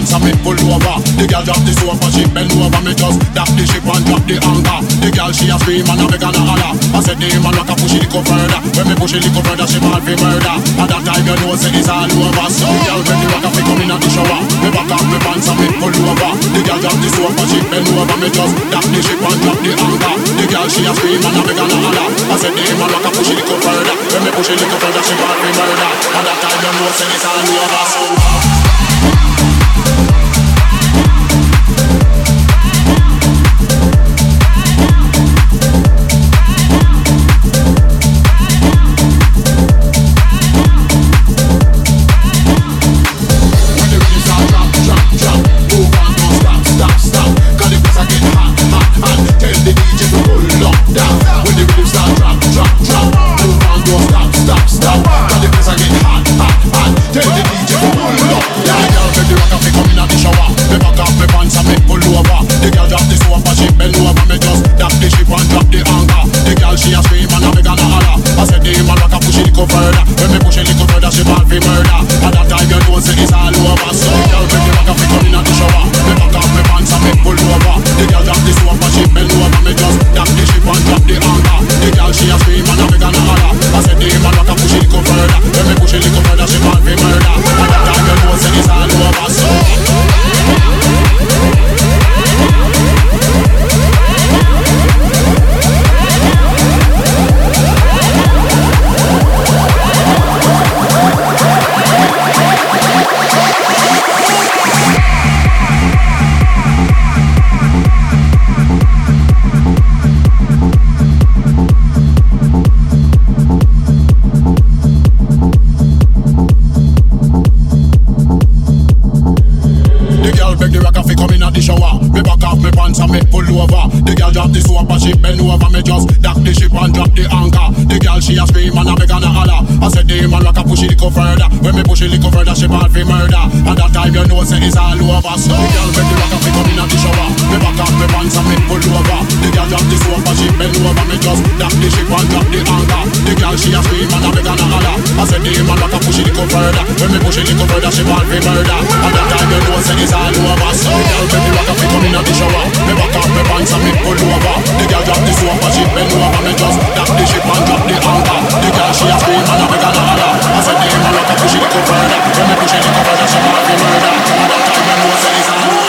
dance and me pull over. The girl drop the sofa, she bend over. Me just drop the ship and drop the anchor. The girl she a scream and a beg and holler. I said the man like a push it go further. When me push it go further, she fall for murder. At that time you know say it's all over. So the girl when the rock a come in at the shower. Me back up me pants and me pull over. The girl drop the sofa, she bend over. Me just drop the ship and drop the anchor. The girl she a scream and a beg and holler. I said the man like a push it go further. When me push it go further, she fall for murder. At that time you know say it's all over. So answer me pull over. The girl drop the soap and she bend over me just dock the ship and drop the anchor. The girl she a scream and a beg and holler. I said the man rock a push it little further. When me push it little further, she ball for murder. And that time you know say it's all over. So the girl make the rock up, come in at the shower. Me back up me pants and me pull over. The girl drop the soap and she bend over me just dock the ship and drop the anchor. The girl she a scream and a beg and holler. I said the man rock a push it little further. When me push it little further, she ball for murder. And that time you know say it's all over. So the girl make the rock up, come in at the shower. Me back up me pants and me pull over. The girl drop the sofa, she bend over. Me just drop the ship and drop the anchor. The girl she a scream and a beg and a holler. I said, damn, I look up, push it a little further. When me push it a little further, she want to murder At that time, me know say it's a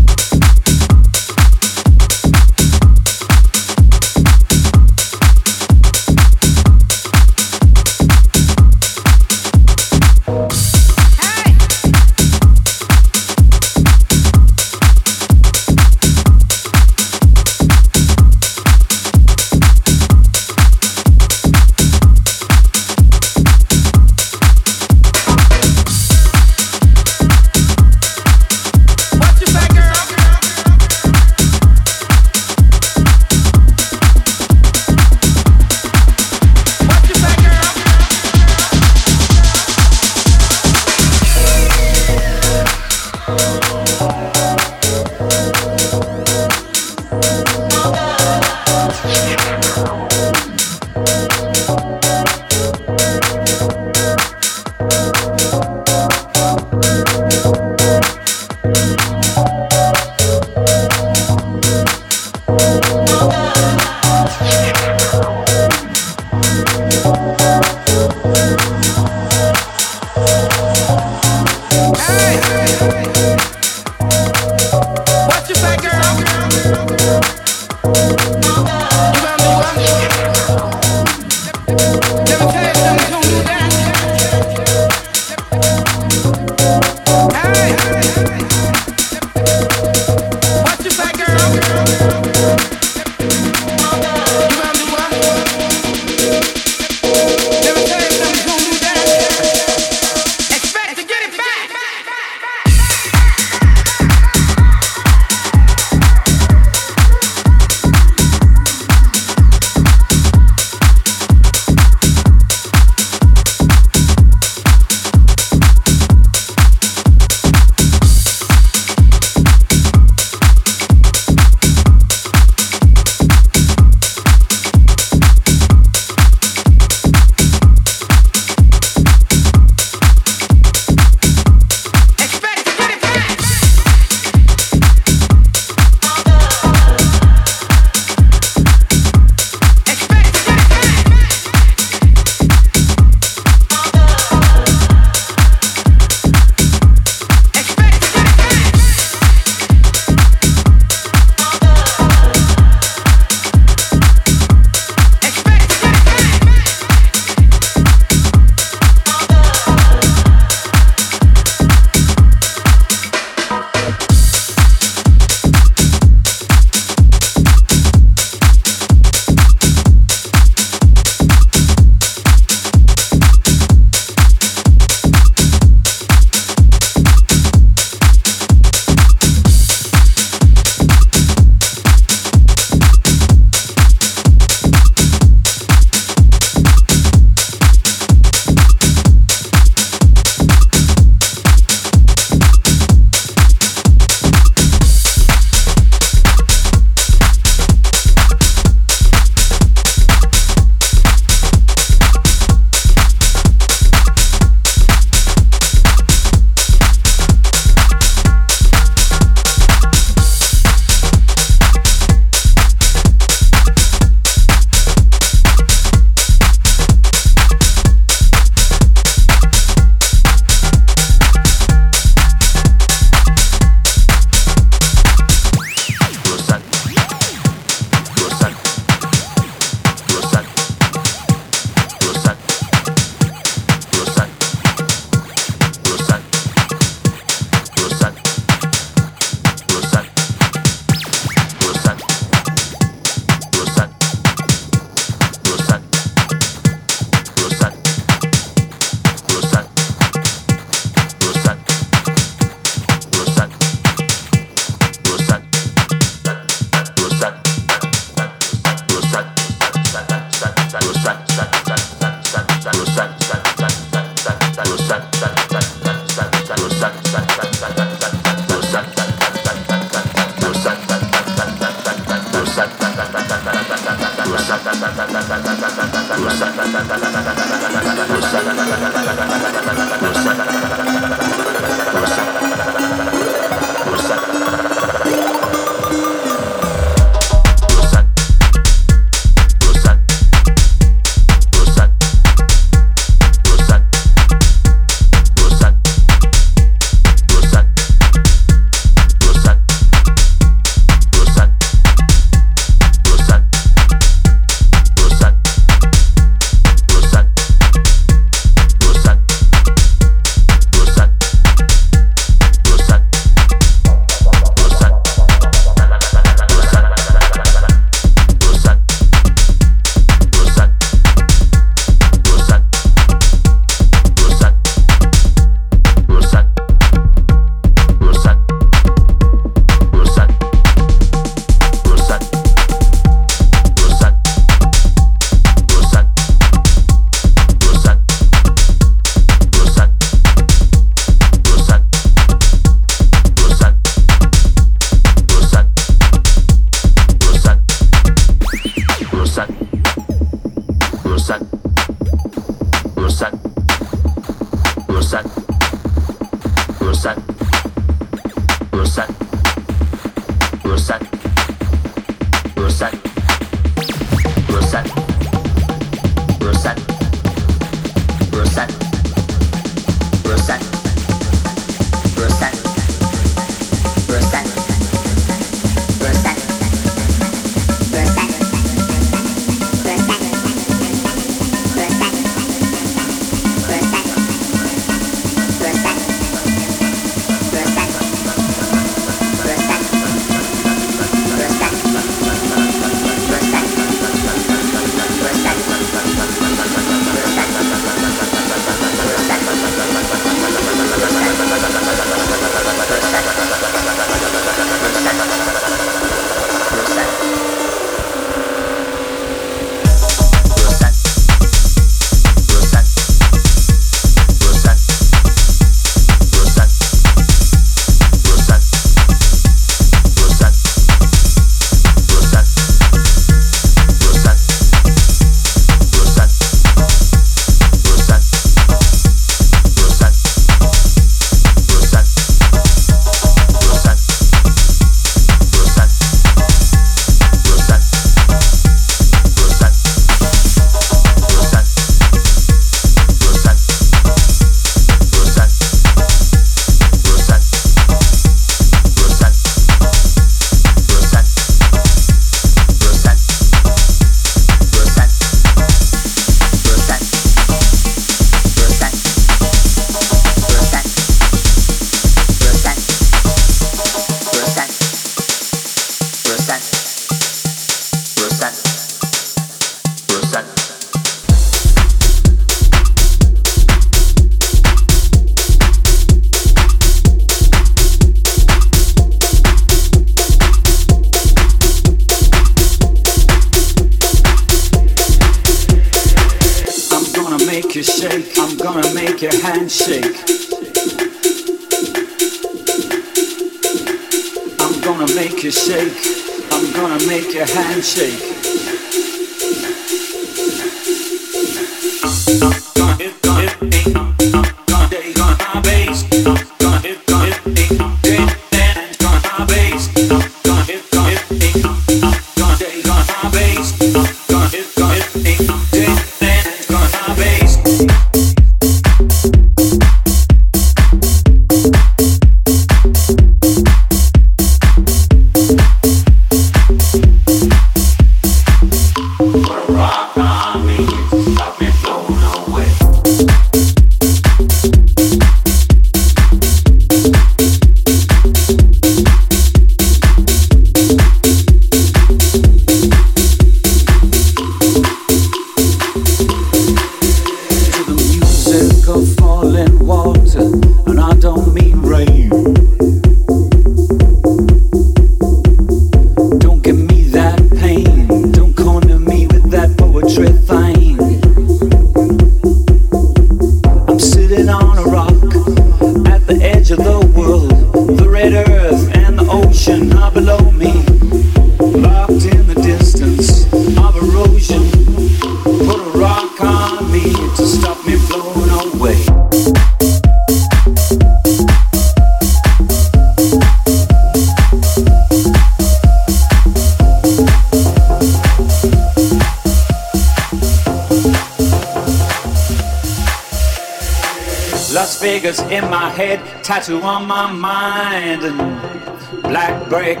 tattoo on my mind and black brick,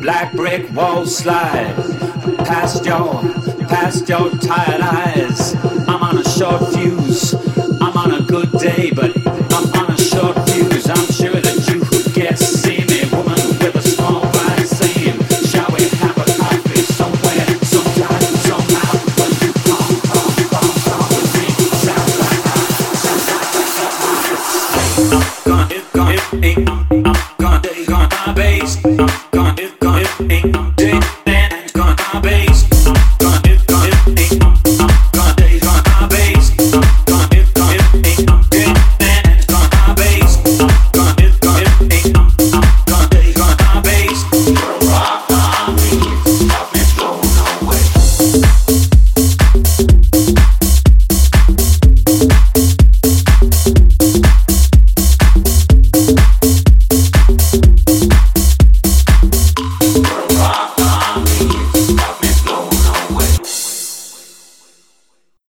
black brick wall slide past your, past your tired eyes.